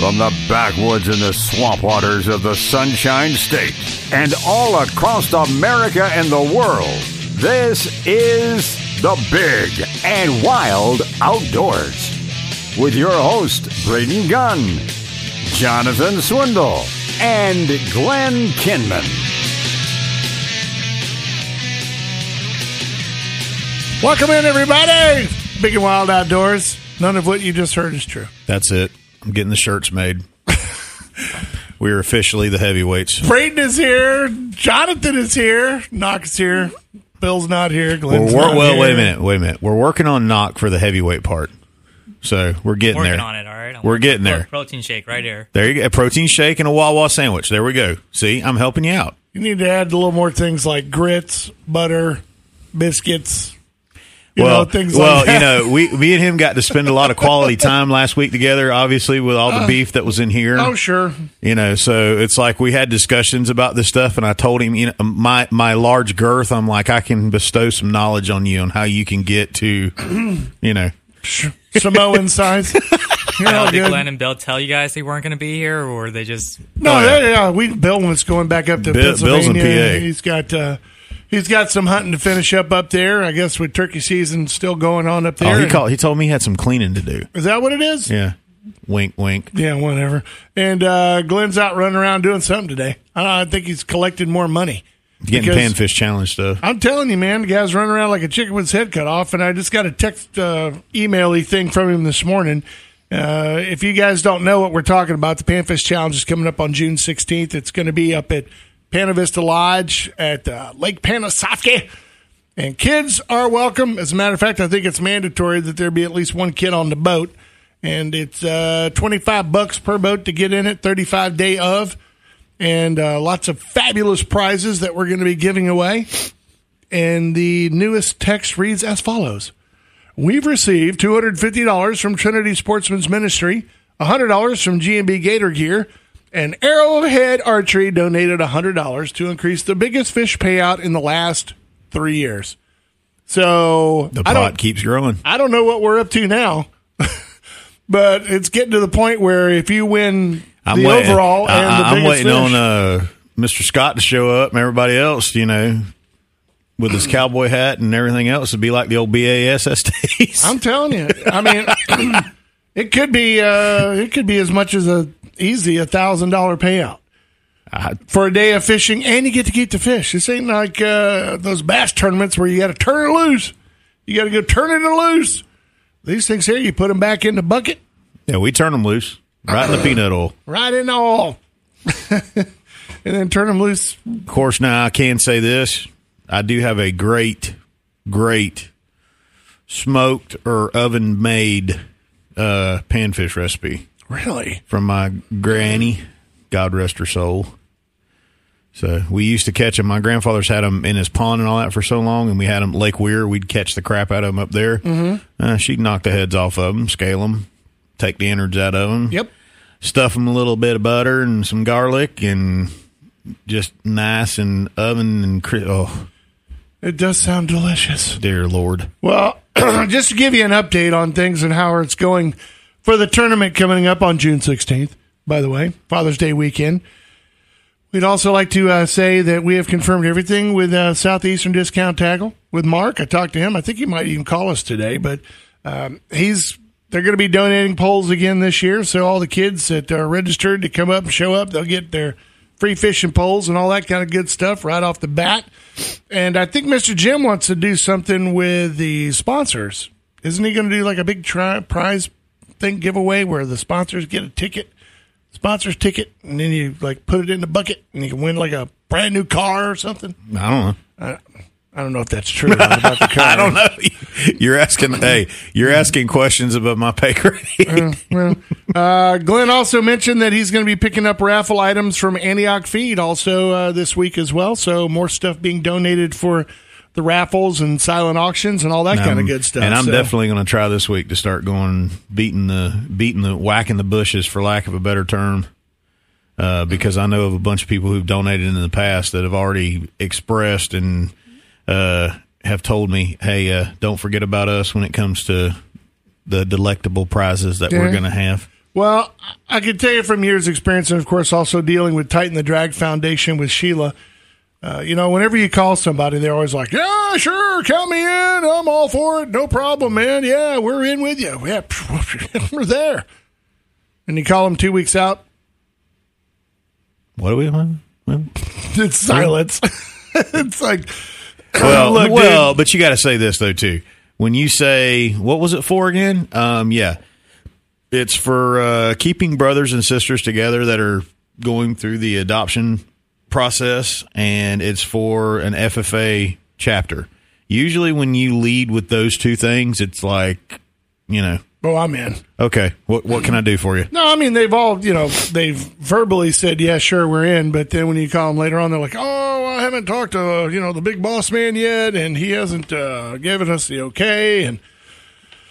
From the backwoods and the swamp waters of the Sunshine State and all across America and the world, this is the Big and Wild Outdoors. With your host, Braden Gunn, Jonathan Swindle, and Glenn Kinman. Welcome in, everybody. Big and Wild Outdoors. None of what you just heard is true. That's it. I'm getting the shirts made. we are officially the heavyweights. Braden is here. Jonathan is here. Knock is here. Bill's not here. We're, Glenn's wor- not well, here. wait a minute. Wait a minute. We're working on knock for the heavyweight part. So we're getting working there. on it. All right, I'm We're getting there. Protein shake right here. There you go. A protein shake and a Wawa sandwich. There we go. See, I'm helping you out. You need to add a little more things like grits, butter, biscuits. You well, know, things well, like that. you know, we me and him got to spend a lot of quality time last week together. Obviously, with all the beef that was in here. Oh, sure. You know, so it's like we had discussions about this stuff, and I told him, you know, my my large girth. I'm like, I can bestow some knowledge on you on how you can get to, you know, Samoan size. You're all did good. Glenn and Bill tell you guys they weren't going to be here, or were they just? No, Oh, yeah. yeah. yeah, We Bill was going back up to Bill- Bill's in Pennsylvania. PA. He's got uh, he's got some hunting to finish up up there. I guess with turkey season still going on up there. oh, he called. He told me he had some cleaning to do. Is that what it is? Yeah, wink, wink. Yeah, whatever. And uh, Glenn's out running around doing something today. I, I think he's collected more money. Getting Because- panfish challenge stuff. I'm telling you, man, the guy's running around like a chicken with his head cut off. And I just got a text uh, email-y thing from him this morning. Uh, if you guys don't know what we're talking about, the Panfish Challenge is coming up on June 16th. It's going to be up at Pana Vista Lodge at uh, Lake Panasoffkee. And kids are welcome. As a matter of fact, I think it's mandatory that there be at least one kid on the boat. And it's uh, 25 bucks per boat to get in it, 35 day of. And uh, lots of fabulous prizes that we're going to be giving away. And the newest text reads as follows We've received $250 from Trinity Sportsman's Ministry, $100 from G&B Gator Gear, and Arrowhead Archery donated $100 to increase the biggest fish payout in the last three years. So The pot keeps growing. I don't know what we're up to now, but it's getting to the point where if you win I'm the waiting. overall and I, the I'm waiting fish, on uh, Mr. Scott to show up and everybody else. You know, with his cowboy hat and everything else, to be like the old BASS days. I'm telling you. I mean, it could be uh, it could be as much as a easy a thousand dollar payout I- for a day of fishing, and you get to keep the fish. This ain't like uh, those bass tournaments where you got to turn it loose. You got to go turn it loose. These things here, you put them back in the bucket, yeah, we turn them loose right in the peanut oil. right in the oil, and then turn them loose. Of course, now I can say this: I do have a great, great smoked or oven made uh, panfish recipe Really? from my granny. God rest her soul. So we used to catch them. My grandfather's had them in his pond and all that for so long, and we had them Lake Weir. We'd catch the crap out of them up there. Mm-hmm. Uh, she'd knock the heads off of them, scale them, take the innards out of them. Yep. Stuff them a little bit of butter and some garlic, and just nice and oven and cri- oh It does sound delicious. dear lord. Well, just to give you an update on things and how it's going for the tournament coming up on June 16th, by the way, Father's Day weekend. We'd also like to uh, say that we have confirmed everything with uh, Southeastern Discount Tackle with Mark. I talked to him. I think he might even call us today, but um, he's they're going to be donating poles again this year. So all the kids that are registered to come up and show up, they'll get their free fishing poles and all that kind of good stuff right off the bat. And I think Mr. Jim wants to do something with the sponsors. Isn't he going to do like a big tri- prize thing giveaway where the sponsors get a ticket, sponsors ticket, and then you like put it in the bucket and you can win like a brand new car or something? I don't know. I, I don't know if that's true or not about the car. I don't know. You're asking. hey, you're asking questions about my pay grade. Well, uh, Glenn also mentioned that he's going to be picking up raffle items from Antioch Feed also uh, this week as well. So more stuff being donated for the raffles and silent auctions and all that kind of good stuff. And I'm So- definitely going to try this week to start going beating the beating the whacking the bushes for lack of a better term. Uh, because I know of a bunch of people who've donated in the past that have already expressed and uh, have told me, "Hey, uh, don't forget about us when it comes to the delectable prizes that we're going to have." Well, I can tell you from years' experience, and of course, also dealing with Titan the Drag Foundation with Sheila. Uh, you know, whenever you call somebody, they're always like, "Yeah, sure, count me in. I'm all for it. No problem, man. Yeah, we're in with you. Yeah, we're there." And you call them two weeks out, What do we want? it's silence. it's like, Well, Look, well, dude. but you got to say this though too. When you say what was it for again? Um, yeah, it's for uh, keeping brothers and sisters together that are going through the adoption process, and it's for an FFA chapter. Usually, when you lead with those two things, it's like, you know, "Oh, I'm in." okay, what what can I do for you? No, I mean they've all, you know, they've verbally said, "Yeah, sure, we're in," but then when you call them later on, they're like, "Oh, I haven't talked to you know the big boss man yet, and he hasn't uh, given us the okay." And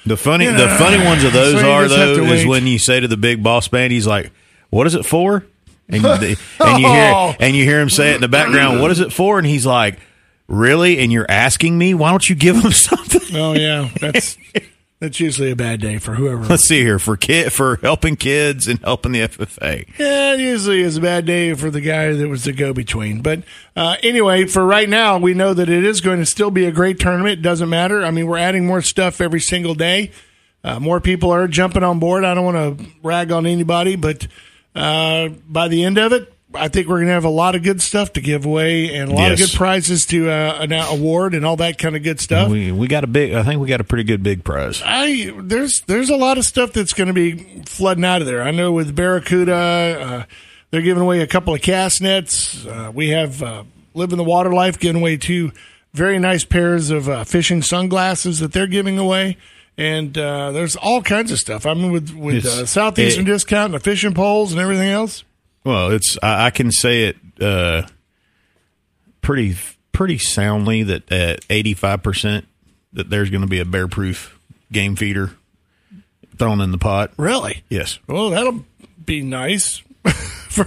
The funny, Yeah. the funny ones of those So are though is when you say to the big boss man, he's like, "What is it for?" And you, and you hear Oh. and you hear him say it in the background. What is it for? And he's like, "Really?" And you're asking me, "Why don't you give him something?" oh yeah, that's that's usually a bad day for whoever. Let's see here for kid for helping kids and helping the FFA. Yeah, it usually is a bad day for the guy that was the go between. But uh, anyway, for right now, we know that it is going to still be a great tournament. It doesn't matter. I mean, we're adding more stuff every single day. Uh, more people are jumping on board. I don't want to rag on anybody, but uh, by the end of it, I think we're going to have a lot of good stuff to give away and a lot of good prizes to uh, an award and all that kind of good stuff. We we got a big. I think we got a pretty good big prize. I there's there's a lot of stuff that's going to be flooding out of there. I know with Barracuda, uh, they're giving away a couple of cast nets. Uh, we have uh, Living the Water Life giving away two very nice pairs of uh, fishing sunglasses that they're giving away. And uh, there's all kinds of stuff. I mean, with with uh, Southeastern it- Discount and the fishing poles and everything else. Well, it's I, I can say it uh, pretty pretty soundly that at eighty five percent that there's going to be a bear proof game feeder thrown in the pot. Really? Yes, Well, that'll be nice for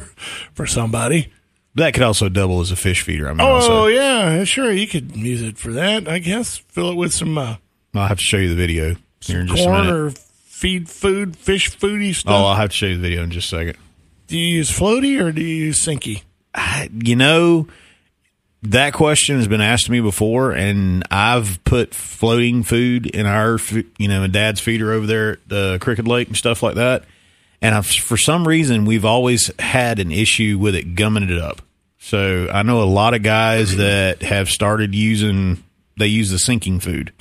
for somebody. that could also double as a fish feeder. I mean, Oh also, yeah, sure. You could use it for that, I guess. Fill it with some. I'll have to show you the video here in just a corn minute. or feed food, fish foody stuff. oh. I'll have to show you the video in just a second. do you use floaty or do you use sinky? You know, that question has been asked to me before, and I've put floating food in our, f- you know, in Dad's feeder over there at the Cricket Lake and stuff like that. And I've, for some reason, we've always had an issue with it gumming it up. So I know a lot of guys that have started using, they use the sinking food.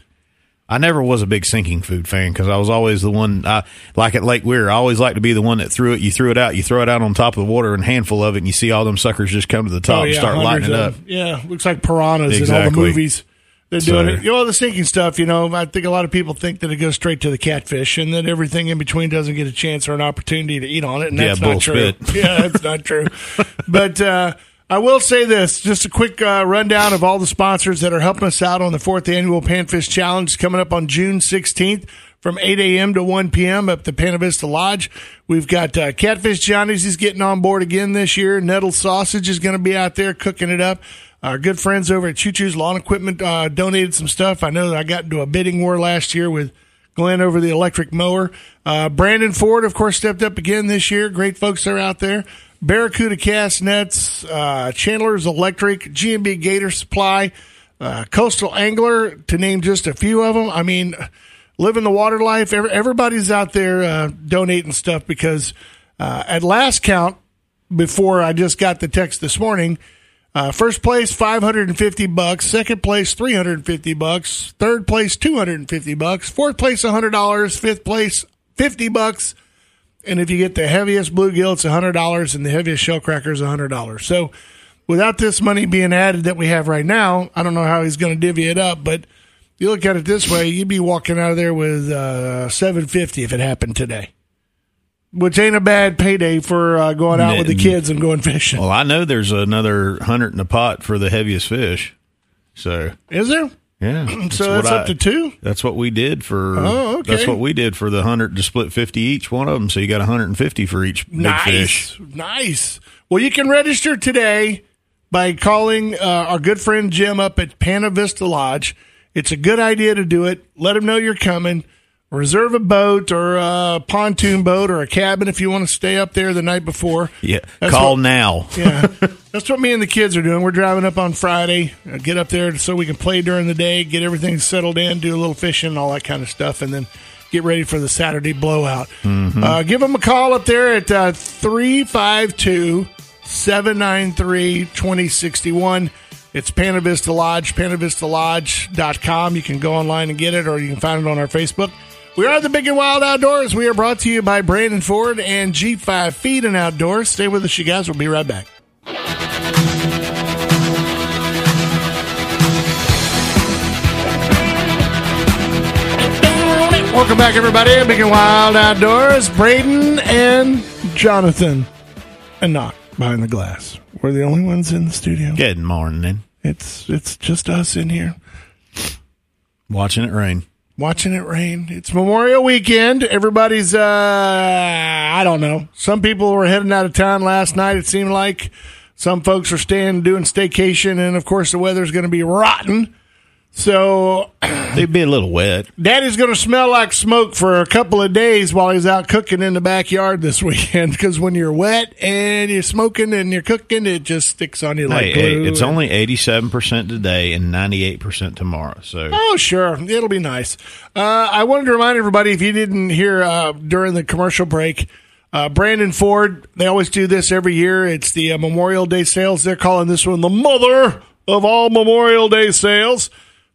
I never was a big sinking food fan because I was always the one, I, like at Lake Weir, I always like to be the one that threw it. You threw it out, you throw it out on top of the water, and a handful of it, and you see all them suckers just come to the top and start lighting it Oh, up. of. Yeah, looks like piranhas in all the movies. They're So- doing it. You know, the sinking stuff, you know, I think a lot of people think that it goes straight to the catfish and that everything in between doesn't get a chance or an opportunity to eat on it. And Yeah, that's not true. spit. Yeah, that's not true. But uh, I will say this just a quick uh, rundown of all the sponsors that are helping us out on the fourth annual Panfish Challenge coming up on June 16th from 8 a.m. to 1 p.m. up the Pana Vista Lodge. We've got uh, Catfish Johnny's. He's getting on board again this year. Nettles Sausage is going to be out there cooking it up. Our good friends over at Choo Choo's Lawn Equipment uh, donated some stuff. I know that I got into a bidding war last year with Glenn over the electric mower. Uh, Brandon Ford, of course, stepped up again this year. Great folks are out there. Barracuda Cast Nets, uh, Chandler's Electric, G&B Gator Supply, uh, Coastal Angler, to name just a few of them. I mean, living the water life. Every, everybody's out there uh, donating stuff because uh, at last count, before I just got the text this morning, uh, first place, 550 bucks. Second place, 350 bucks. Third place, 250 bucks. Fourth place, $100. Fifth place, 50 bucks. And if you get the heaviest bluegill, it's $100. And the heaviest shellcracker is $100. So without this money being added that we have right now, I don't know how he's going to divvy it up. But you look at it this way, you'd be walking out of there with uh, 750 if it happened today. Which ain't a bad payday for uh, going out with the kids and going fishing. Well, I know there's another hundred in the pot for the heaviest fish. So Is there? yeah, So that's up I- to two? That's what we did for. Oh, okay. That's what we did for the hundred to split fifty each one of them. So you got hundred and fifty for each big nice, fish. nice. Well, you can register today by calling uh, our good friend Jim up at Pana Vista Lodge. It's a good idea to do it. Let him know you're coming. Reserve a boat or a pontoon boat or a cabin if you want to stay up there the night before. Yeah. That's Call what- now. Yeah, that's what me and the kids are doing. We're driving up on Friday, uh, get up there so we can play during the day, get everything settled in, do a little fishing, all that kind of stuff, and then get ready for the Saturday blowout. Uh, give them a call up there at uh, 352 793 2061. It's Pana Vista Lodge, panavistalodge.com. You can go online and get it, or you can find it on our Facebook. We are at the Big and Wild Outdoors. We are brought to you by Brandon Ford and G5 Feed and Outdoors. Stay with us, you guys. We'll be right back. Welcome back, everybody. Big and Wild Outdoors. Braden and Jonathan, and not behind the glass. We're the only ones in the studio. Good morning. It's it's just us in here Watching it rain. Watching it rain. It's Memorial Weekend. Everybody's uh I don't know. Some people were heading out of town last night. It seemed like some folks are staying doing staycation, and of course the weather's going to be rotten. So They'd be a little wet. Daddy's going to smell like smoke for a couple of days while he's out cooking in the backyard this weekend. Because when you're wet and you're smoking and you're cooking, it just sticks on you like Hey, glue. hey, it's And- only 87% today and 98% tomorrow. So Oh, sure. It'll be nice. Uh, I wanted to remind everybody if you didn't hear uh, during the commercial break, uh, Brandon Ford, they always do this every year. It's the uh, Memorial Day sales. They're calling this one the mother of all Memorial Day sales.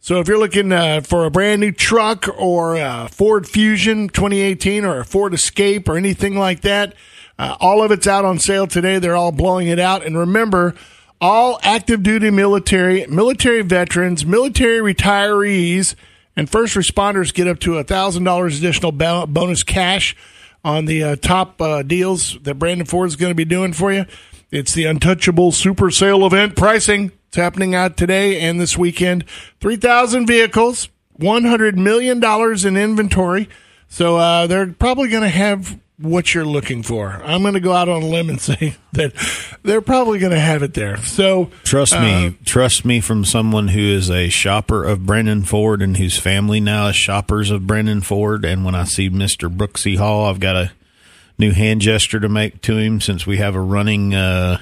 So if you're looking uh, for a brand new truck or a Ford Fusion 2018 or a Ford Escape or anything like that, uh, all of it's out on sale today. They're all blowing it out. And remember, all active duty military, military veterans, military retirees, and first responders get up to $1,000 additional bonus cash on the uh, top uh, deals that Brandon Ford is going to be doing for you. It's the Untouchable Super Sale event pricing. It's happening out today and this weekend. 3,000 vehicles, $100 million in inventory. So uh, they're probably going to have what you're looking for. I'm going to go out on a limb and say that they're probably going to have it there. So trust me, trust me from someone who is a shopper of Brandon Ford and whose family now is shoppers of Brandon Ford. And when I see Mr. Brooksy Hall, I've got a new hand gesture to make to him since we have a running, uh,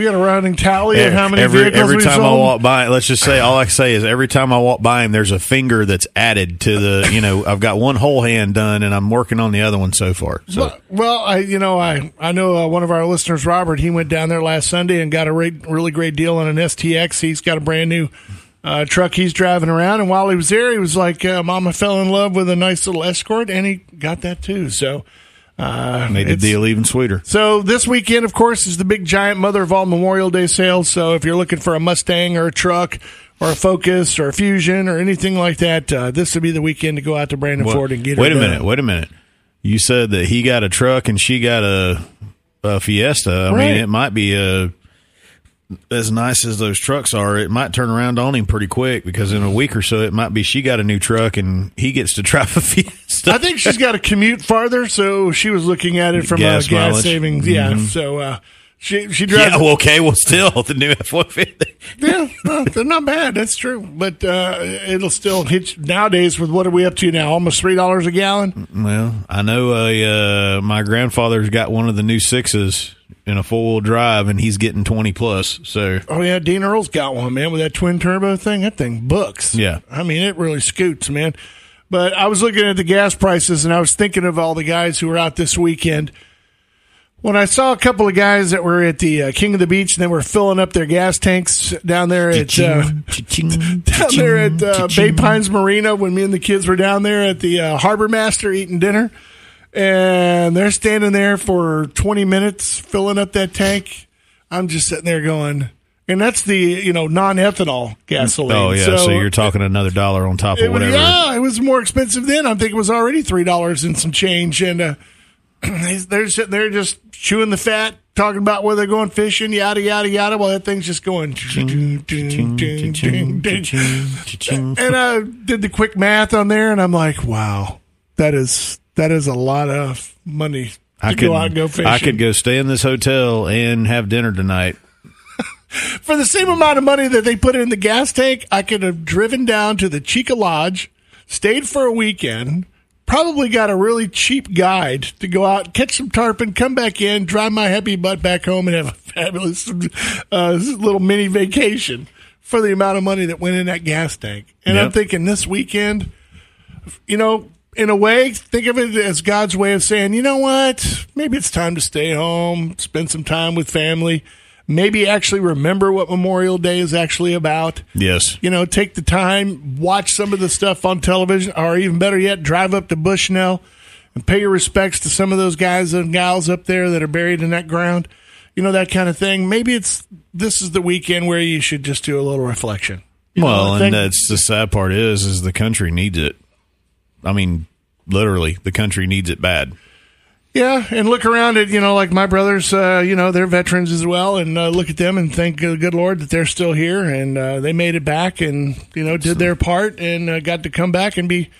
we got a running tally of how many every vehicles every time I walk by, let's just say all I can say is every time I walk by him, there's a finger that's added to the. You know, I've got one whole hand done, and I'm working on the other one so far. So Well, well, I you know I I know uh, one of our listeners, Robert. He went down there last Sunday and got a re- really great deal on an STX. He's got a brand new uh, truck he's driving around, and while he was there, he was like, uh, "Mama fell in love with a nice little Escort," and he got that too. So. Uh, made the deal even sweeter. So this weekend, of course, is the big giant mother of all Memorial Day sales. So if you're looking for a Mustang or a truck or a Focus or a Fusion or anything like that, uh, this would be the weekend to go out to Brandon What- Ford and get wait it a done. minute. Wait a minute. You said that he got a truck and she got a, a Fiesta. I Right. mean, it might be a as nice as those trucks are. It might turn around on him pretty quick because in a week or so, it might be she got a new truck and he gets to drive a Fiesta. I think she's got to commute farther, so she was looking at it from Gas a gas savings. Yeah, Mhm. so uh, she she drives. yeah. Well, okay. Well, still the new F one fifty. yeah, well, they're not bad. That's true, but uh, it'll still hit you- nowadays. With what are we up to now? Almost three dollars a gallon. Well, I know uh, uh, my grandfather's got one of the new sixes in a four wheel drive, and he's getting twenty plus. So Oh yeah, Dean Earl's got one, man, with that twin turbo thing. That thing books. Yeah. I mean it really scoots, man. But I was looking at the gas prices, and I was thinking of all the guys who were out this weekend. When I saw a couple of guys that were at the uh, King of the Beach, and they were filling up their gas tanks down there at uh, down there at uh, Bay Pines Marina when me and the kids were down there at the uh, Harbor Master eating dinner, and they're standing there for 20 minutes filling up that tank. I'm just sitting there going, and that's the you know non-ethanol gasoline. Oh yeah, so, you're talking another dollar on top of was- whatever. yeah, it was more expensive then. I think it was already three dollars and some change, and uh, they're sitting there just chewing the fat, talking about where they're going fishing, yada yada yada. While that thing's just going. And I did the quick math on there, and I'm like, wow, that is that is a lot of money to I could go out and go fishing. I could go stay in this hotel and have dinner tonight. for the same amount of money that they put in the gas tank. I could have driven down to the Chica Lodge, stayed for a weekend, probably got a really cheap guide to go out, catch some tarpon, come back in, drive my happy butt back home, and have a fabulous uh, little mini vacation for the amount of money that went in that gas tank. And I'm thinking this weekend, you know, in a way, think of it as God's way of saying, you know what? Maybe it's time to stay home, spend some time with family, maybe actually remember what Memorial Day is actually about. Yes. You know, take the time, watch some of the stuff on television, or even better yet, drive up to Bushnell and pay your respects to some of those guys and gals up there that are buried in that ground. You know, that kind of thing. Maybe it's this is the weekend where you should just do a little reflection. You Well, and that's the sad part is, is the country needs it. I mean, literally, the country needs it bad. Yeah, and look around at you know like my brothers, uh, you know they're veterans as well, and uh, look at them and thank the good Lord that they're still here and uh, they made it back and you know did their part and uh, got to come back and be,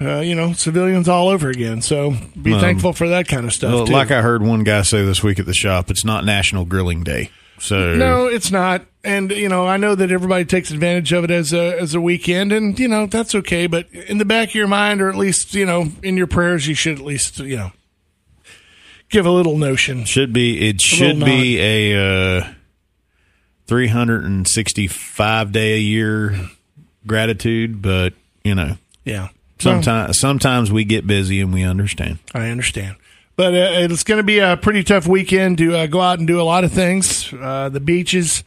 uh, you know, civilians all over again. So be Um, thankful for that kind of stuff. Well, like I heard one guy say this week at the shop, it's not National Grilling Day. So no, it's not, and you know I know that everybody takes advantage of it as a as a weekend, and you know that's okay. But in the back of your mind, or at least you know in your prayers, you should at least you know give a little notion. should be it should be a uh, 365 day a year gratitude, but you know, Yeah. sometimes sometimes we get busy and we understand. I understand. But uh, it's going to be a pretty tough weekend to uh, go out and do a lot of things. Uh, the beaches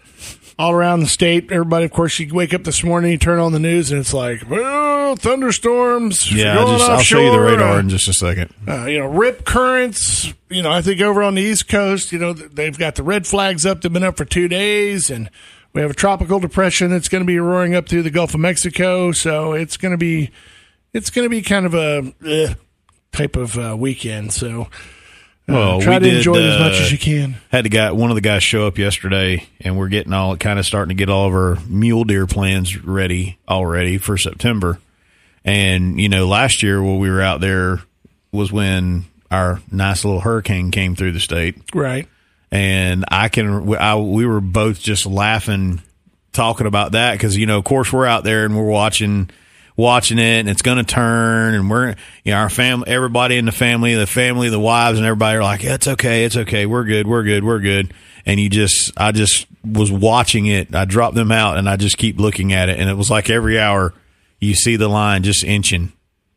all around the state. Everybody, of course, you wake up this morning, you turn on the news, and it's like, well, thunderstorms. Yeah, I just, I'll show you the radar uh, in just a second. uh, you know, rip currents. You know, I think over on the East Coast, you know, they've got the red flags up. They've been up for two days, and we have a tropical depression that's going to be roaring up through the Gulf of Mexico. So it's going to be, it's going to be kind of a eh, type of uh, weekend. So uh, Well, try we to did, enjoy it as much uh, as you can. Had the guy, one of the guys, show up yesterday, and we're getting all kind of starting to get all of our mule deer plans ready already for September. And you know, last year when we were out there was when our nice little hurricane came through the state, Right. and I can, I, we were both just laughing, talking about that because you know, of course, we're out there and we're watching, watching it, and it's going to turn, and we're, you know, our family, everybody in the family, the family, the wives, and everybody are like, yeah, it's okay, it's okay, we're good, we're good, we're good, and you just, I just was watching it. I dropped them out, and I just keep looking at it, and it was like every hour you see the line just inching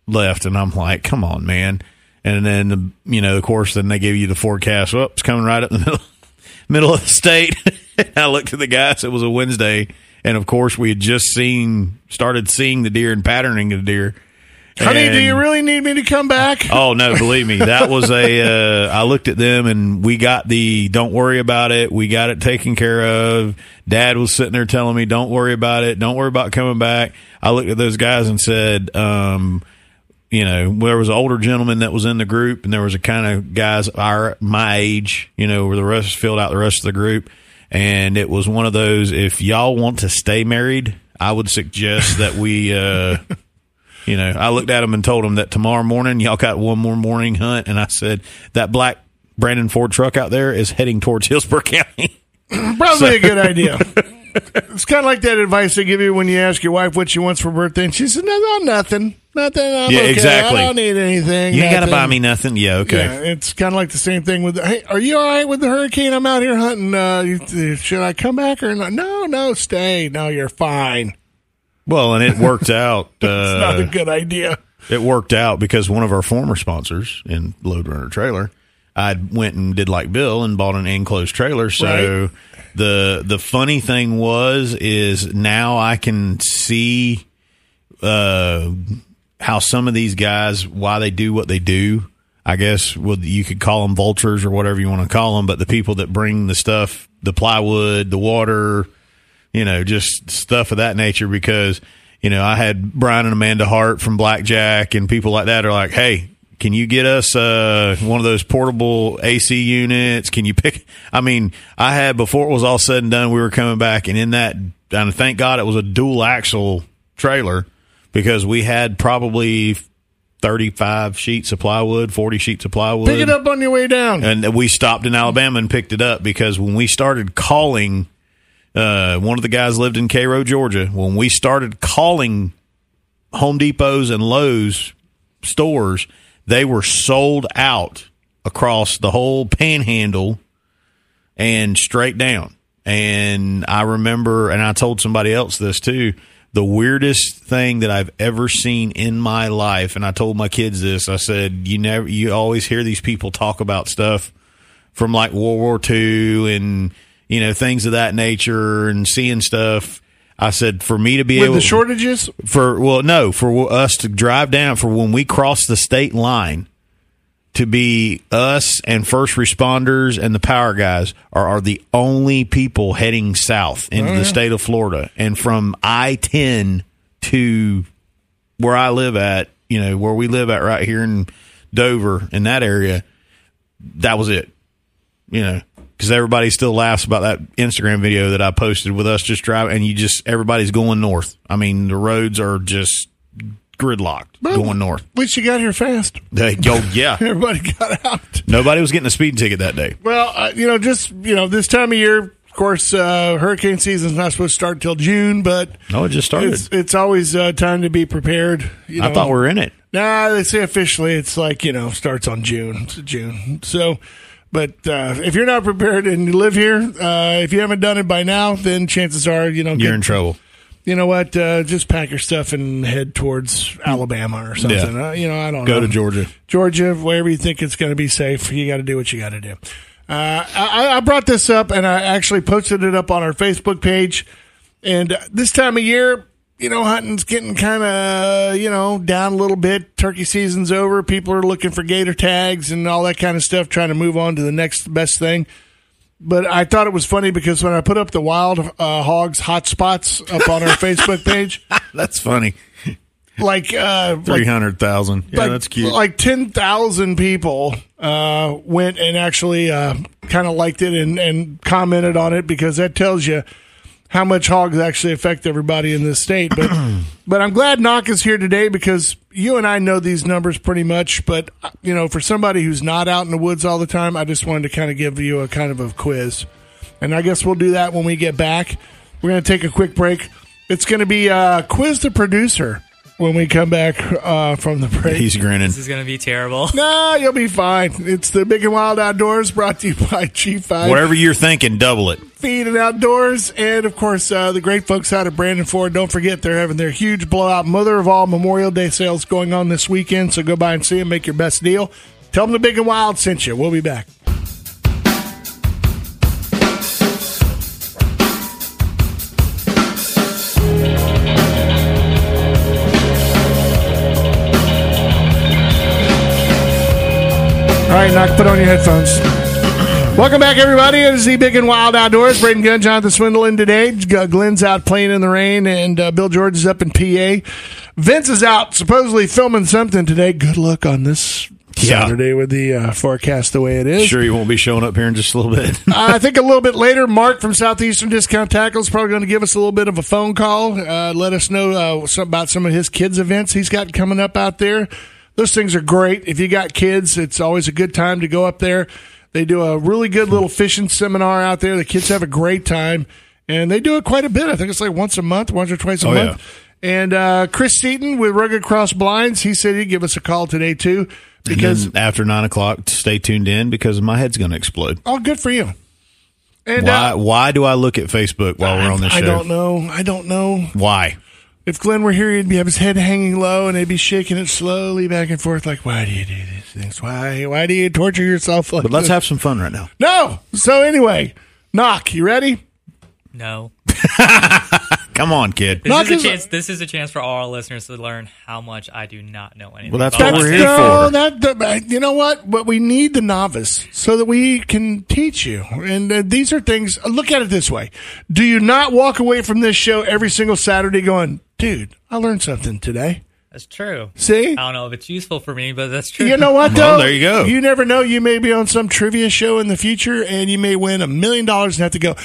left, and I'm like, come on, man. And then, the, you know, of course, then they give you the forecast. Well, it's coming right up the middle, middle of the state. I looked at the guys. It was a Wednesday, and of course, we had just seen started seeing the deer and patterning the deer. Honey, do you really need me to come back? Oh no, believe me, that was a. Uh, I looked at them and we got the. Don't worry about it. We got it taken care of. Dad was sitting there telling me, "Don't worry about it. Don't worry about coming back." I looked at those guys and said, um, "You know, there was an older gentleman that was in the group, and there was a kind of guys our my age. You know, where the rest filled out the rest of the group, and it was one of those. If y'all want to stay married, I would suggest that we." Uh, you know, I looked at him and told him that tomorrow morning y'all got one more morning hunt, and I said that black Brandon Ford truck out there is heading towards Hillsborough County. Probably a good idea. it's kind of like that advice they give you when you ask your wife what she wants for birthday, and she says, "No, no nothing, nothing. I'm Yeah, okay. exactly. I don't need anything. You ain't got to buy me nothing. Yeah, okay. Yeah, it's kind of like the same thing with. Hey, are you all right with the hurricane? I'm out here hunting. Uh, you- should I come back or not? No, no, stay. No, you're fine. Well, and it worked out. It's not a Uh, good idea. it worked out because one of our former sponsors in Load Runner Trailer, I went and did like Bill and bought an enclosed trailer. So Right. the the funny thing was is now I can see uh, how some of these guys why they do what they do. I guess well, you could call them vultures or whatever you want to call them, but the people that bring the stuff, the plywood, the water, you know, just stuff of that nature. Because you know, I had Brian and Amanda Hart from Blackjack and people like that are like, hey. Can you get us uh, one of those portable AC units? Can you pick? I mean, I had before it was all said and done. We were coming back, and in that, and thank God it was a dual axle trailer because we had probably 35 sheets of plywood, 40 sheets of plywood. Pick it up on your way down. And we stopped in Alabama and picked it up because when we started calling, uh, one of the guys lived in Cairo, Georgia. When we started calling Home Depots and Lowe's stores, they were sold out across the whole panhandle and straight down. And I remember, and I told somebody else this too. The weirdest thing that I've ever seen in my life, and I told my kids this. I said, "You never, you always hear these people talk about stuff from like World War II and you know things of that nature, and seeing stuff." I said, for me to be able to. With able the shortages, for well, no, for us to drive down for when we cross the state line to be us and first responders and the power guys are, are the only people heading south into the mm. state of Florida. And from I 10 to where I live at, you know, where we live at right here in Dover, in that area, that was it. You know, because everybody still laughs about that Instagram video that I posted with us just driving, and you just, everybody's going north. I mean, the roads are just gridlocked going north. at least you got here fast. They, yo, yeah. Everybody got out. Nobody was getting a speeding ticket that day. Well, uh, you know, just you know, this time of year, of course, uh, hurricane season's not supposed to start till June, but No, it just started. it's it's always uh, time to be prepared. You I thought we were in it. Nah, they say officially it's like you know starts on June. It's June. So, but uh, if you're not prepared and you live here, uh, if you haven't done it by now, then chances are you know You're get- in trouble. You know what? Uh, just pack your stuff and head towards Alabama or something. Yeah. Uh, you know, I don't Go know. to Georgia. Georgia, wherever you think it's going to be safe, you got to do what you got to do. Uh, I, I brought this up and I actually posted it up on our Facebook page. And this time of year, you know, hunting's getting kind of, you know, down a little bit. Turkey season's over. People are looking for gator tags and all that kind of stuff, trying to move on to the next best thing. But I thought it was funny because when I put up the wild uh, hogs hotspots up on our Facebook page, That's funny. like, uh, Three hundred thousand. Yeah, like, that's cute. Like ten thousand people uh, went and actually uh, kind of liked it and, and commented on it because that tells you how much hogs actually affect everybody in this state. But but I'm glad Knock is here today because you and I know these numbers pretty much. But you know, for somebody who's not out in the woods all the time, I just wanted to kind of give you a kind of a quiz. And I guess we'll do that when we get back. We're going to take a quick break. It's going to be uh, quiz the producer when we come back uh, from the break. He's grinning. This is gonna be terrible. No, you'll be fine. It's the Big and Wild Outdoors brought to you by G5 Whatever you're thinking, double it. Feed and Outdoors. And of course, uh, the great folks out of Brandon Ford. Don't forget, they're having their huge blowout Mother of All Memorial Day sales going on this weekend. So go by and see them, make your best deal. Tell them the Big and Wild sent you. We'll be back. All right, knock. Put on your headphones. Welcome back, everybody. It is the Big and Wild Outdoors. Braden Gunn, Jonathan Swindle in today. Glenn's out playing in the rain, and uh, Bill George is up in PA. Vince is out supposedly filming something today. Good luck on this Yeah. Saturday with the uh, forecast the way it is. Sure, he won't be showing up here in just a little bit. I think a little bit later, Mark from Southeastern Discount Tackle is probably going to give us a little bit of a phone call. Uh, let us know uh, some, about some of his kids' events he's got coming up out there. Those things are great. If you got kids, it's always a good time to go up there. They do a really good little fishing seminar out there. The kids have a great time, and they do it quite a bit. I think it's like once a month, once or twice a Oh, month. And uh, Chris Seaton with Rugged Cross Blinds, he said he'd give us a call today too because after nine o'clock, stay tuned in because my head's going to explode. oh, good for you. And Why? uh, Why do I look at Facebook while we're on this I show? I don't know. I don't know. Why? If Glenn were here, he'd be have his head hanging low and he'd be shaking it slowly back and forth, like, "Why do you do these things? Why? Why do you torture yourself?" Like But let's this?" have some fun right now. no. So anyway, knock. You ready? No. Come on, kid. This Knock is a chance. This is a chance for all our listeners to learn how much I do not know anything. Well, that's about what we're here no, for. that, that- you know what? But we need the novice so that we can teach you. And uh, these are things. Look at it this way: Do you not walk away from this show every single Saturday going, "Dude, I learned something today"? That's true. See? I don't know if it's useful for me, but that's true. You know what, Well, though? there you go. You never know. You may be on some trivia show in the future, and you may win a million dollars and have to go.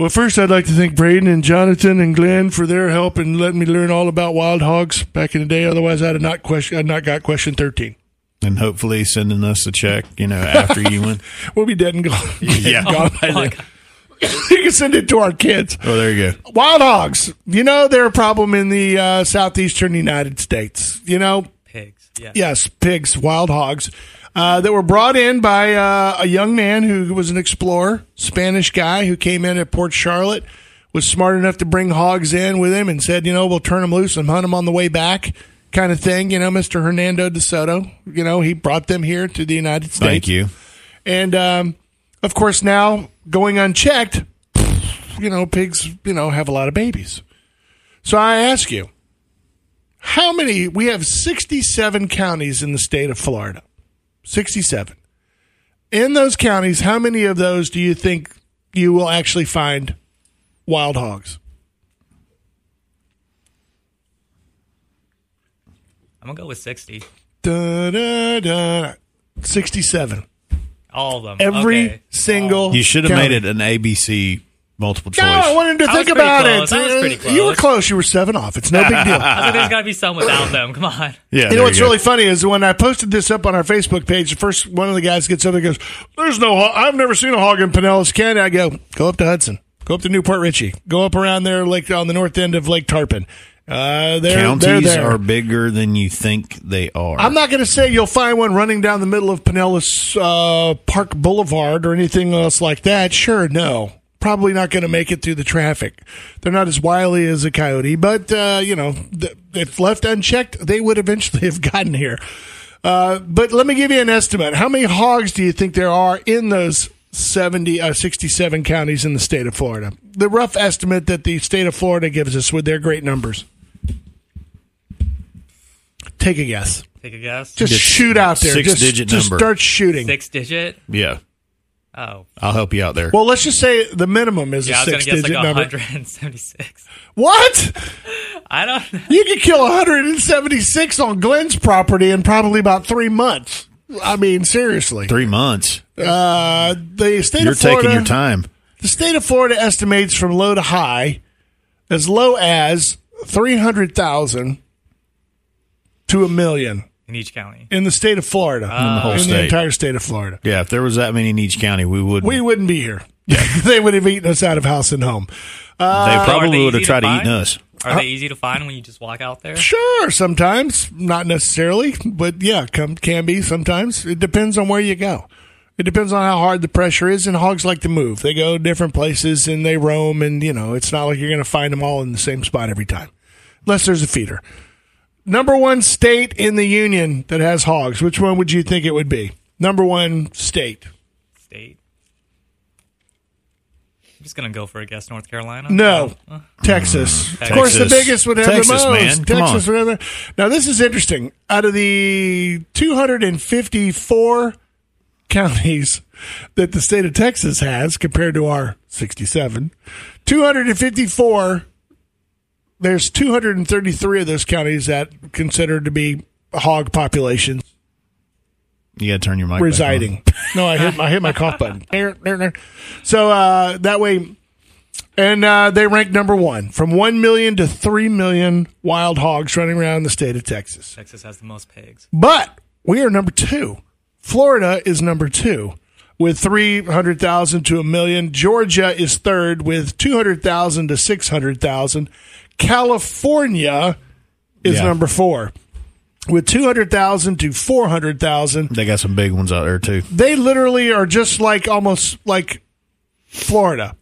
Well, first, I'd like to thank Braden and Jonathan and Glenn for their help and letting me learn all about wild hogs back in the day. Otherwise, I'd have not question. I'd not got question thirteen. And hopefully sending us a check, you know, after you win. We'll be dead and gone. Yeah. gone by then. you can send it to our kids. Oh, there you go. Wild hogs. You know they're a problem in the uh, southeastern United States. You know Pigs. Yeah. Yes, pigs, wild hogs. Uh, that were brought in by uh, a young man who was an explorer, Spanish guy who came in at Port Charlotte, was smart enough to bring hogs in with him and said, you know, we'll turn them loose and hunt them on the way back, kind of thing. You know, Mr. Hernando de Soto, you know, he brought them here to the United States. Thank you. And um, of course, now going unchecked, you know, pigs, you know, have a lot of babies. So I ask you, how many? We have 67 counties in the state of Florida. 67. In those counties, how many of those do you think you will actually find wild hogs? I'm gonna go with 60. Da, da, da. 67. All of them. Every Okay. single. You should have county. made it an ABC multiple choice. No, I wanted to I was think about close. it. I was pretty Uh, You were close. close. You were seven off. It's no big deal. I think there's got to be some without them. Come on. yeah, You know what's go. really funny is when I posted this up on our Facebook page, the first one of the guys gets up and goes, "There's no, I've never seen a hog in Pinellas County." I go, "Go up to Hudson, go up to New Port Richey, go up around there, Lake on the north end of Lake Tarpon. Uh, they're, they're counties there. are bigger than you think they are. I'm not going to say you'll find one running down the middle of Pinellas uh, Park Boulevard or anything else like that. Sure, no. Probably not going to make it through the traffic. They're not as wily as a coyote, but, uh, you know, th- if left unchecked, they would eventually have gotten here. Uh, but let me give you an estimate. How many hogs do you think there are in those 70, uh, 67 counties in the state of Florida? The rough estimate that the state of Florida gives us with their great numbers. Take a guess. Take a guess. Just Just shoot out there. six just, digit just number. start shooting. Six digit. yeah, Oh. I'll help you out there. Well, let's just say the minimum is Yeah, I a was gonna six-digit like number. 176. What? I don't. know. You could kill 176 on Glenn's property in probably about three months. I mean, seriously. Three months. Uh, the state You're of Florida. taking your time. The state of Florida estimates from low to high as low as 300,000 to a million In each county. in the state of Florida. in the whole in the state. entire state of Florida. Yeah, if there was that many in each county, we would. We wouldn't be here. they would have eaten us out of house and home. they uh, Are probably they would have easy to tried to find? eat us. Are they easy to find when you just walk out there? Sure, sometimes, not necessarily, but yeah, come, can be sometimes. It depends on where you go. It depends on how hard the pressure is, and hogs like to move. They go different places and they roam, and you know, it's not like you're going to find them all in the same spot every time, unless there's a feeder. Number one state in the union that has hogs. Which one would you think it would be? Number one state. State. I'm just gonna go for a guess. North Carolina. No, Uh, Texas. Of course, the biggest would have Texas, the most. man. Texas would have the. Now, this is interesting. Out of the 254 counties that the state of Texas has compared to our 67, 254, there's 233 of those counties that considered to be hog populations You got to turn your mic. back on. residing. No, I hit my I hit my cough button. So uh, that way, and uh, they rank number one from one million to three million wild hogs running around the state of Texas. Texas has the most pigs. But we are number two. Florida is number two with three hundred thousand to a million. Georgia is third with two hundred thousand to six hundred thousand. California is Yeah. number four with two hundred thousand to four hundred thousand They got some big ones out there too. they literally are just like almost like Florida.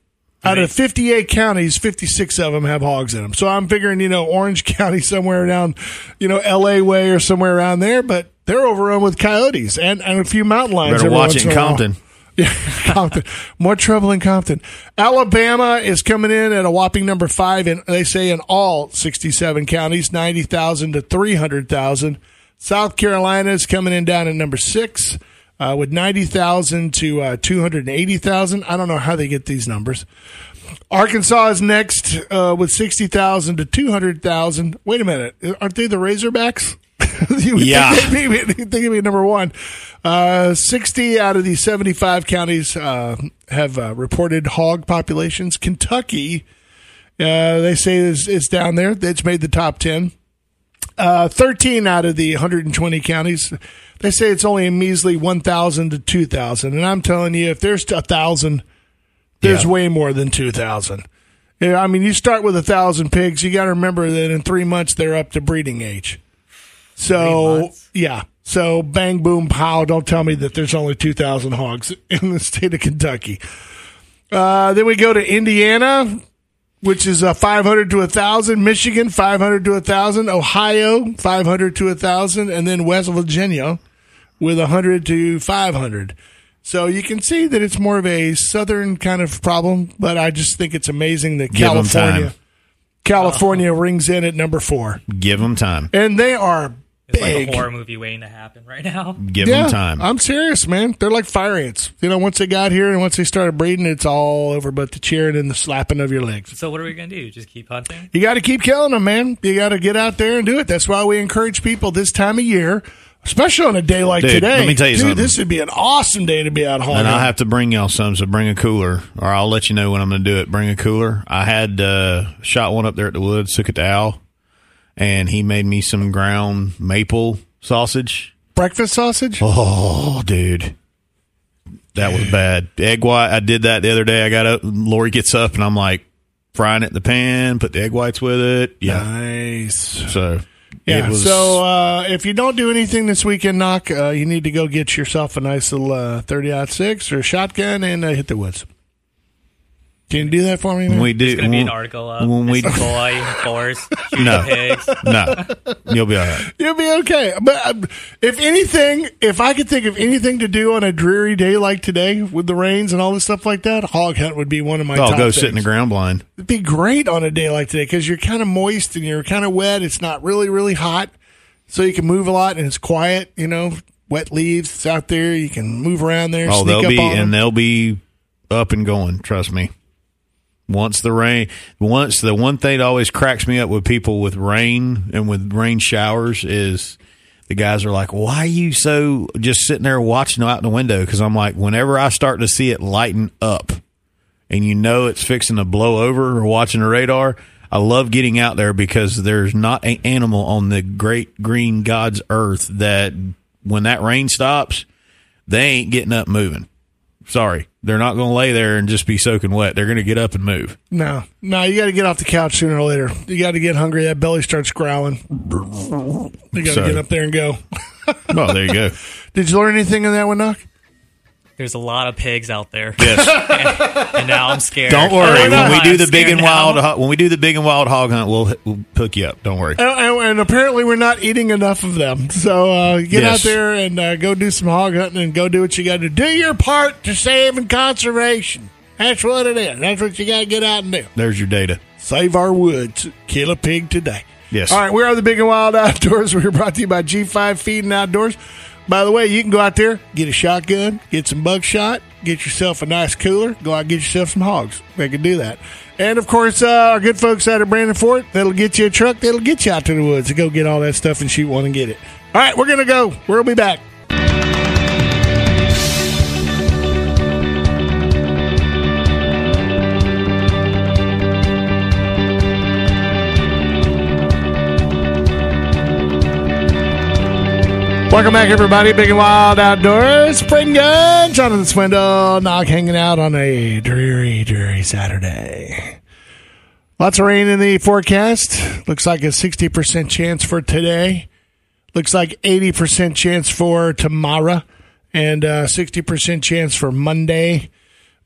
Out of 58 counties, 56 of them have hogs in them. So I'm figuring, you know, Orange County somewhere down, you know, LA way or somewhere around there, but they're overrun with coyotes and, and a few mountain lions. Better watch it in a while. Compton. Yeah, Compton. More trouble in Compton. Alabama is coming in at a whopping number five, and they say in all 67 counties, 90,000 to 300,000. South Carolina is coming in down at number six uh, with 90,000 to uh, 280,000. I don't know how they get these numbers. Arkansas is next uh, with 60,000 to 200,000. Wait a minute. Aren't they the Razorbacks? you would Yeah. think you'd think they'd be number one. Uh, 60 out of the 75 counties uh, have uh, reported hog populations. Kentucky, uh, they say is, is down there. It's made the top 10. Uh, 13 out of the 120 counties, they say it's only a measly 1,000 to 2,000. And I'm telling you, if there's a 1,000, there's Yeah. way more than 2,000. I mean, you start with a 1,000 pigs, you got to remember that in three months they're up to breeding age. So yeah. So bang boom pow. Don't tell me that there's only two thousand hogs in the state of Kentucky. Uh, then we go to Indiana, which is uh, 500 to 1,000. Michigan, 500 to 1,000. Ohio, 500 to 1,000. And then West Virginia with 100 to 500. So you can see that it's more of a southern kind of problem, but I just think it's amazing that Give California. California rings in at number four. Give them time. And they are It's big. like a horror movie waiting to happen right now. Give them time. I'm serious, man. They're like fire ants. You know, once they got here and once they started breeding, it's all over but the cheering and the slapping of your legs. So what are we gonna do? Just keep hunting? You got to keep killing them, man. You got to get out there and do it. That's why we encourage people this time of year, especially on a day like Dude, today. let me tell you Dude, something. this would be an awesome day to be out hauling. and I'll have to bring y'all some, so bring a cooler, or I'll let you know when I'm going to do it. Bring a cooler. I had uh, shot one up there at the woods, took it to Al, and he made me some ground maple sausage. Breakfast sausage? Oh, dude. That was bad. Egg white. I did that the other day. I got up. Lori gets up, and I'm like frying it in the pan. Put the egg whites with it. Yeah. Nice. So Yeah. was. so uh, if you don't do anything this weekend, knock, uh, you need to go get yourself a nice little uh, 30 six or a shotgun and uh, hit the woods. Can you do that for me, man? we do. There's gonna be an article up. when we- It's boy force shooting No. pigs. no, you'll be all right. You'll be okay. But um, if anything, if I could think of anything to do on a dreary day like today with the rains and all this stuff like that, hog hunt would be one of my I'll top go things. sit in the ground blind. It'd be great on a day like today because you're kind of moist and you're kind of wet. It's not really, really hot. So you can move a lot and it's quiet, you know, wet leaves. It's out there. You can move around there. Oh, sneak they'll up be on and them. they'll be up and going. Trust me. Once the rain, once the one thing that always cracks me up with people with rain and with rain showers is the guys are like, "Why are you so just sitting there watching out the window?" Because I'm like, whenever I start to see it lighten up, and you know it's fixing to blow over or watching the radar. I love getting out there because there's not an animal on the great green God's earth that when that rain stops, they ain't getting up moving. Sorry. They're not going to lay there and just be soaking wet. They're going to get up and move. No, no, you got to get off the couch sooner or later. You got to get hungry. That belly starts growling. You got to So- get up there and go. Well, there you go. Did you learn anything in that one, Knock? There's a lot of pigs out there, Yes. and now I'm scared. Don't worry. Why? When we do the I'm big and wild, ho- when we do the big and wild hog hunt, we'll we'll hook you up. Don't worry. And, and, and apparently, we're not eating enough of them. So uh, get Yes. out there and uh, go do some hog hunting and go do what you got to do. Do your part to save and conservation. That's what it is. That's what you got to get out and do. There's your data. Save our woods. Kill a pig today. Yes. All right, we are the Big and Wild Outdoors. We're brought to you by G5 Feeding Outdoors. By the way, you can go out there, get a shotgun, get some buckshot, get yourself a nice cooler, go out and get yourself some hogs. They can do that. And of course, uh, our good folks out at Brandon Ford, that'll get you a truck, that'll get you out to the woods to go get all that stuff and shoot one and get it. All right, we're going to go. We'll be back. Welcome back, everybody. Big and Wild Outdoors. Spring Gun. Jonathan Swindle. Knock hanging out on a dreary, dreary Saturday. Lots of rain in the forecast. Looks like a 60% chance for today. Looks like 80% chance for tomorrow. And uh, 60% chance for Monday.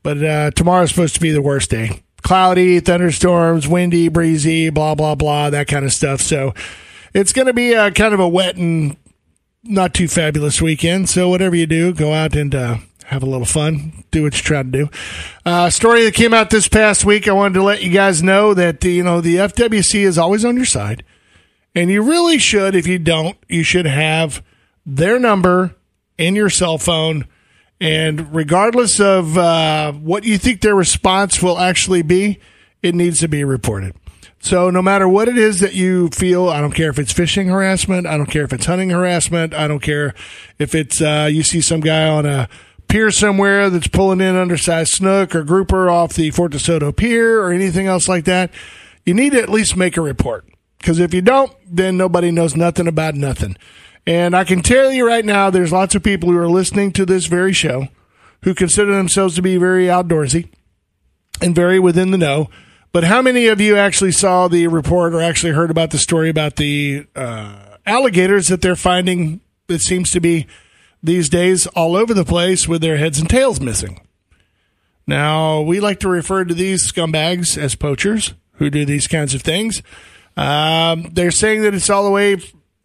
But uh, tomorrow's supposed to be the worst day. Cloudy, thunderstorms, windy, breezy, blah, blah, blah, that kind of stuff. So it's going to be a kind of a wet and not too fabulous weekend. So whatever you do, go out and uh, have a little fun. Do what you try to do. Uh, story that came out this past week. I wanted to let you guys know that you know the FWC is always on your side, and you really should. If you don't, you should have their number in your cell phone. And regardless of uh, what you think their response will actually be, it needs to be reported. So no matter what it is that you feel, I don't care if it's fishing harassment, I don't care if it's hunting harassment, I don't care if it's uh, you see some guy on a pier somewhere that's pulling in undersized snook or grouper off the Fort DeSoto pier or anything else like that. You need to at least make a report because if you don't, then nobody knows nothing about nothing. And I can tell you right now, there's lots of people who are listening to this very show who consider themselves to be very outdoorsy and very within the know. But how many of you actually saw the report or actually heard about the story about the uh, alligators that they're finding. It seems to be these days all over the place with their heads and tails missing. Now, we like to refer to these scumbags as poachers who do these kinds of things. Um, they're saying that it's all the way.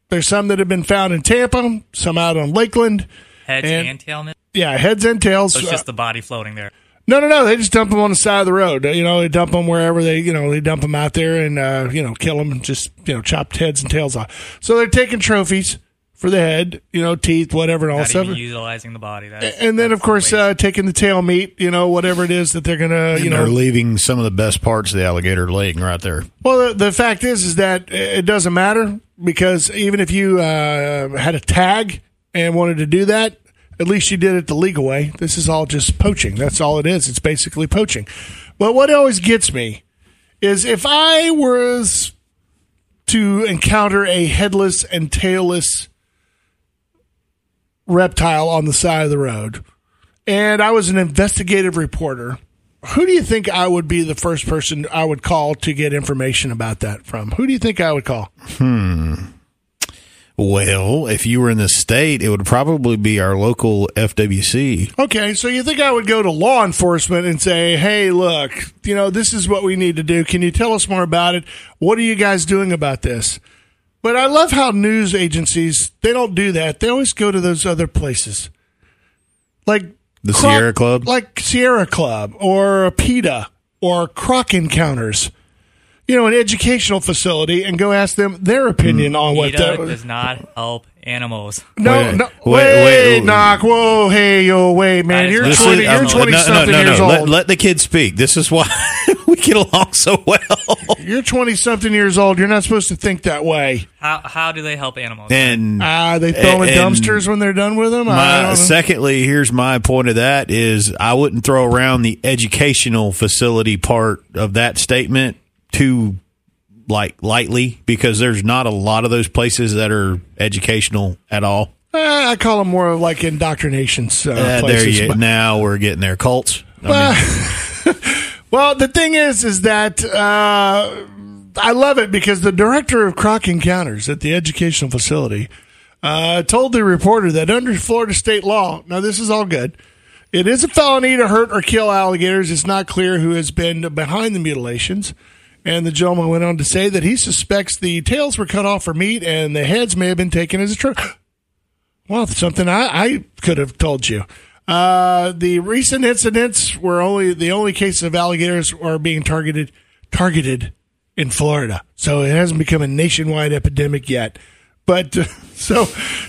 There's some that have been found in Tampa, some out on Lakeland. Heads And- and, tail. Yeah, heads and tails. So it's Uh, just the body floating there. No, no, no. They just dump them on the side of the road. You know, they dump them wherever they, you know, they dump them out there and, uh, you know, kill them and just, you know, chopped heads and tails off. So they're taking trophies for the head, you know, teeth, whatever, and all Not stuff. even utilizing the body. That's, And then, that's of course, uh, taking the tail meat, you know, whatever it is that they're going to, you know, they're leaving some of the best parts of the alligator laying right there. Well, the, the fact is, is that it doesn't matter because even if you uh, had a tag and wanted to do that, at least you did it the legal way. This is all just poaching. That's all it is. It's basically poaching. But what always gets me is if I was to encounter a headless and tailless reptile on the side of the road, and I was an investigative reporter, who do you think I would be the first person I would call to get information about that from? Who do you think I would call? Hmm. Well, if you were in the state, it would probably be our local FWC. Okay, so you think I would go to law enforcement and say, "Hey, look, you know, this is what we need to do. Can you tell us more about it? What are you guys doing about this?" But I love how news agencies they don't do that. They always go to those other places, like The Sierra Club? like Sierra Club or PETA or Croc Encounters. You know, an educational facility, and go ask them their opinion on what PETA that. does not help animals. No, Wait, no, wait, wait, wait, knock, whoa, hey, yo, wait, man, you're not- twenty, um, you're twenty no, something no, no, years no. old. Let, let the kids speak. This is why we get along so well. you're twenty something years old. You're not supposed to think that way. How how do they help animals? And Ah, they throw in And- dumpsters when they're done with them. I my, don't know. secondly, here's my point of that is I wouldn't throw around the educational facility part of that statement too like lightly because there's not a lot of those places that are educational at all. Ah, I call them more of like indoctrinations. Uh, Uh, there places. you But- now we're getting there cults. Well, the thing is, is that uh, I love it because the director of Croc Encounters at the educational facility uh, told the reporter that under Florida state law, now this is all good, it is a felony to hurt or kill alligators. It's not clear who has been behind the mutilations. And the gentleman went on to say that he suspects the tails were cut off for meat and the heads may have been taken as a trophy. Well, something I, I could have told you. Uh, the recent incidents were only the only cases of alligators are being targeted targeted in Florida, so it hasn't become a nationwide epidemic yet. But so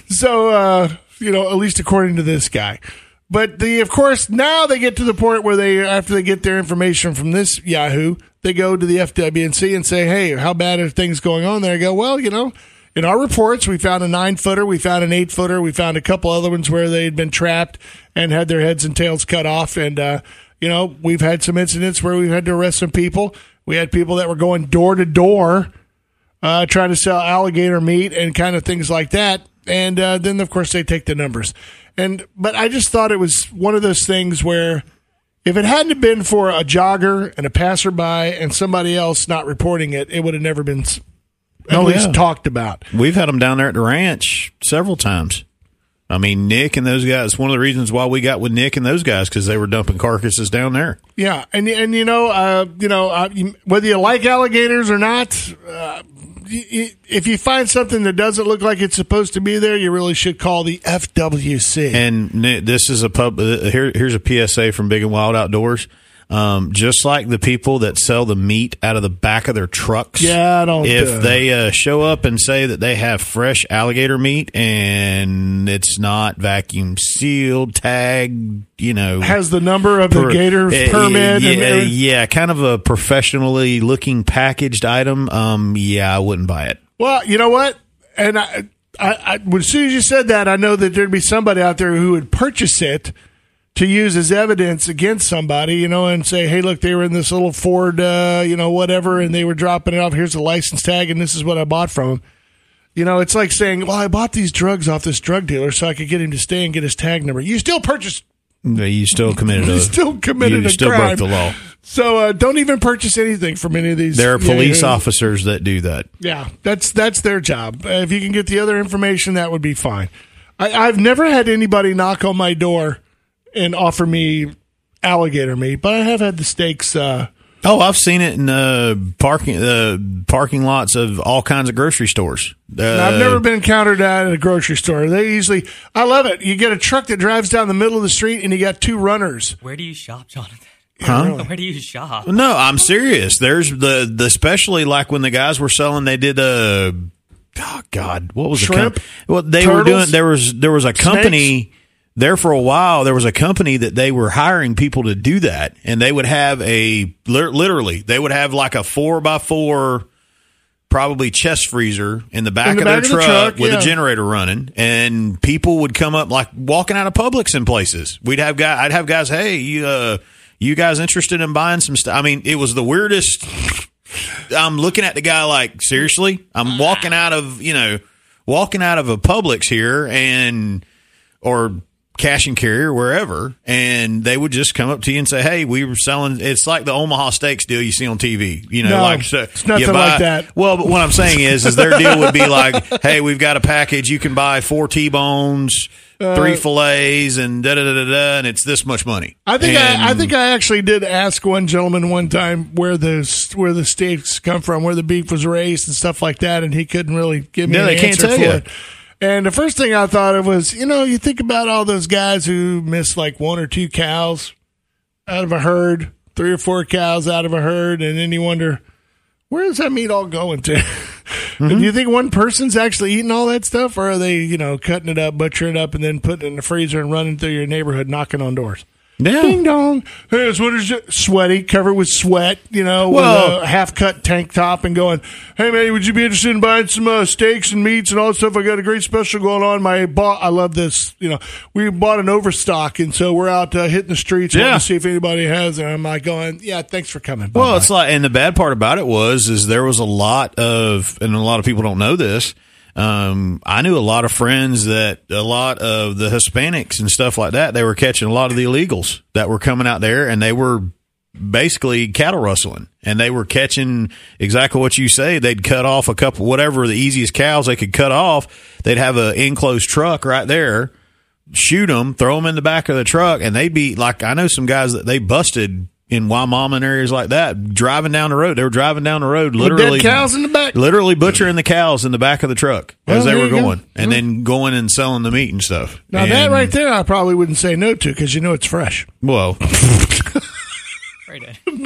so uh, you know, at least according to this guy. But the of course now they get to the point where they after they get their information from this Yahoo, they go to the FWNC and say, "Hey, how bad are things going on there?" I go, "Well, you know." In our reports, we found a nine footer, we found an eight footer, we found a couple other ones where they had been trapped and had their heads and tails cut off. And, uh, you know, we've had some incidents where we've had to arrest some people. We had people that were going door to door uh, trying to sell alligator meat and kind of things like that. And uh, then, of course, they take the numbers. And but I just thought it was one of those things where if it hadn't been for a jogger and a passerby and somebody else not reporting it, it would have never been s- at Oh, least yeah. talked about. We've had them down there at the ranch several times. I mean, Nick and those guys. One of the reasons why we got with Nick and those guys because they were dumping carcasses down there. Yeah, and and you know, uh, you know, uh, whether you like alligators or not, uh, if you find something that doesn't look like it's supposed to be there, you really should call the FWC. And this is a pub. Uh, here, here's a PSA from Big and Wild Outdoors. Um, just like the people that sell the meat out of the back of their trucks. Yeah, I don't, If uh, they uh, show up and say that they have fresh alligator meat and it's not vacuum sealed, tagged, you know, has the number of the per- gator uh, permit. Yeah, and yeah, kind of a professionally looking packaged item. Um, yeah, I wouldn't buy it. Well, you know what? And I, I, I, as soon as you said that, I know that there'd be somebody out there who would purchase it to use as evidence against somebody, you know, and say, "Hey, look, they were in this little Ford, uh, you know, whatever, and they were dropping it off. Here's the license tag, and this is what I bought from them." You know, it's like saying, "Well, I bought these drugs off this drug dealer so I could get him to stay and get his tag number." You still purchased You still committed a You still committed you a still crime. broke the law. So uh, don't even purchase anything from any of these. There are police yeah. officers that do that. Yeah, that's that's their job. Uh, if you can get the other information, that would be fine. I, I've never had anybody knock on my door and offer me alligator meat, but I have had the steaks. Uh, Oh, I've seen it in uh, parking uh, parking lots of all kinds of grocery stores. Uh, I've never been encountered at a grocery store. They usually, I love it. You get a truck that drives down the middle of the street, and you got two runners. Where do you shop, Jonathan? Huh? Where do you shop? No, I'm serious. There's the the especially like when the guys were selling, they did a. Oh God, what was Shrimp? the com- well they were doing? There was there was a company there for a while. There was a company that they were hiring people to do that, and they would have a literally they would have like a four by four. Probably chest freezer in the back, In the of back their of truck, truck, with yeah. a generator running, and people would come up like walking out of Publix in places. We'd have guys, I'd have guys, hey, you, uh, you guys interested in buying some stuff? I mean, it was the weirdest. I'm looking at the guy like, seriously? I'm walking out of, you know, walking out of a Publix here and, or cash and carrier, wherever, and they would just come up to you and say, hey, we were selling, it's like the Omaha Steaks deal you see on TV, you know, No, like, so it's nothing buy- like that. Well, but what I'm saying is, is their deal would be like, hey, we've got a package, you can buy four T-bones, Uh, three fillets, and da da da da da, and it's this much money. I think And- I, I think I actually did ask one gentleman one time where the where the steaks come from, where the beef was raised and stuff like that, and he couldn't really give me No, an they can't answer tell for you. it. And the first thing I thought of was, you know, you think about all those guys who miss like one or two cows out of a herd, three or four cows out of a herd, and then you wonder, where is that meat all going to? Mm-hmm. Do you think one person's actually eating all that stuff, or are they, you know, cutting it up, butchering it up, and then putting it in the freezer and running through your neighborhood, knocking on doors? Yeah. Ding dong. Hey, it's what is it? Sweaty, covered with sweat, you know, Well- with a half cut tank top and going, Hey man, would you be interested in buying some uh, steaks and meats and all that stuff? I got a great special going on. My bought, I love this. You know, we bought an overstock and so we're out uh, hitting the streets Yeah. to see if anybody has it. And I'm like going, Yeah, thanks for coming. Well, Bye-bye." it's like, and the bad part about it was, is there was a lot of, and a lot of people don't know this. Um, I knew a lot of friends that a lot of the Hispanics and stuff like that, they were catching a lot of the illegals that were coming out there and they were basically cattle rustling and they were catching exactly what you say. They'd cut off a couple, whatever the easiest cows they could cut off. They'd have an enclosed truck right there shoot them, throw them in the back of the truck, and they'd be like I know some guys that they busted in Wimauma and areas like that driving down the road. They were driving down the road, With literally dead cows in the back. literally butchering the cows in the back of the truck Well, as they were you go. going, and then going and selling the meat and stuff. now that right there, I probably wouldn't say no to because you know it's fresh. Well, Right in.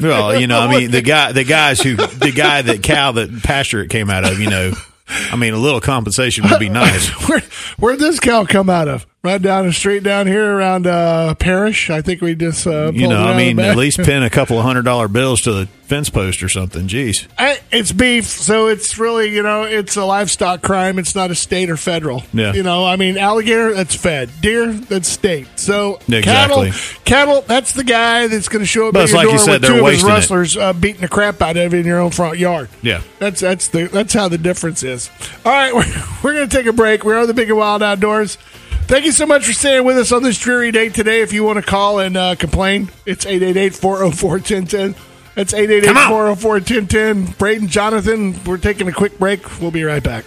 well, you know, I mean, the guy, the guys who, the guy that cow that pasture it came out of, you know, I mean, a little compensation would be nice. Where where'd this cow come out of? Right down the street down here around uh, Parrish. I think we just uh, You know, I mean, at least pin a couple of hundred dollar bills to the fence post or something. Jeez. I, it's beef, so it's really you know it's a livestock crime. It's not a state or federal. Yeah. You know, I mean, alligator that's fed, deer that's state. So Exactly. cattle, cattle that's the guy that's going to show up But at your like you door said, with two of his rustlers uh, beating the crap out of you in your own front yard. Yeah. That's that's the that's how the difference is. All right, we're, we're going to take a break. We are the Big and Wild Outdoors. Thank you so much for staying with us on this dreary day today. If you want to call and uh, complain, it's 888-404-1010. That's 888-404-1010. Braden, Jonathan, we're taking a quick break. We'll be right back.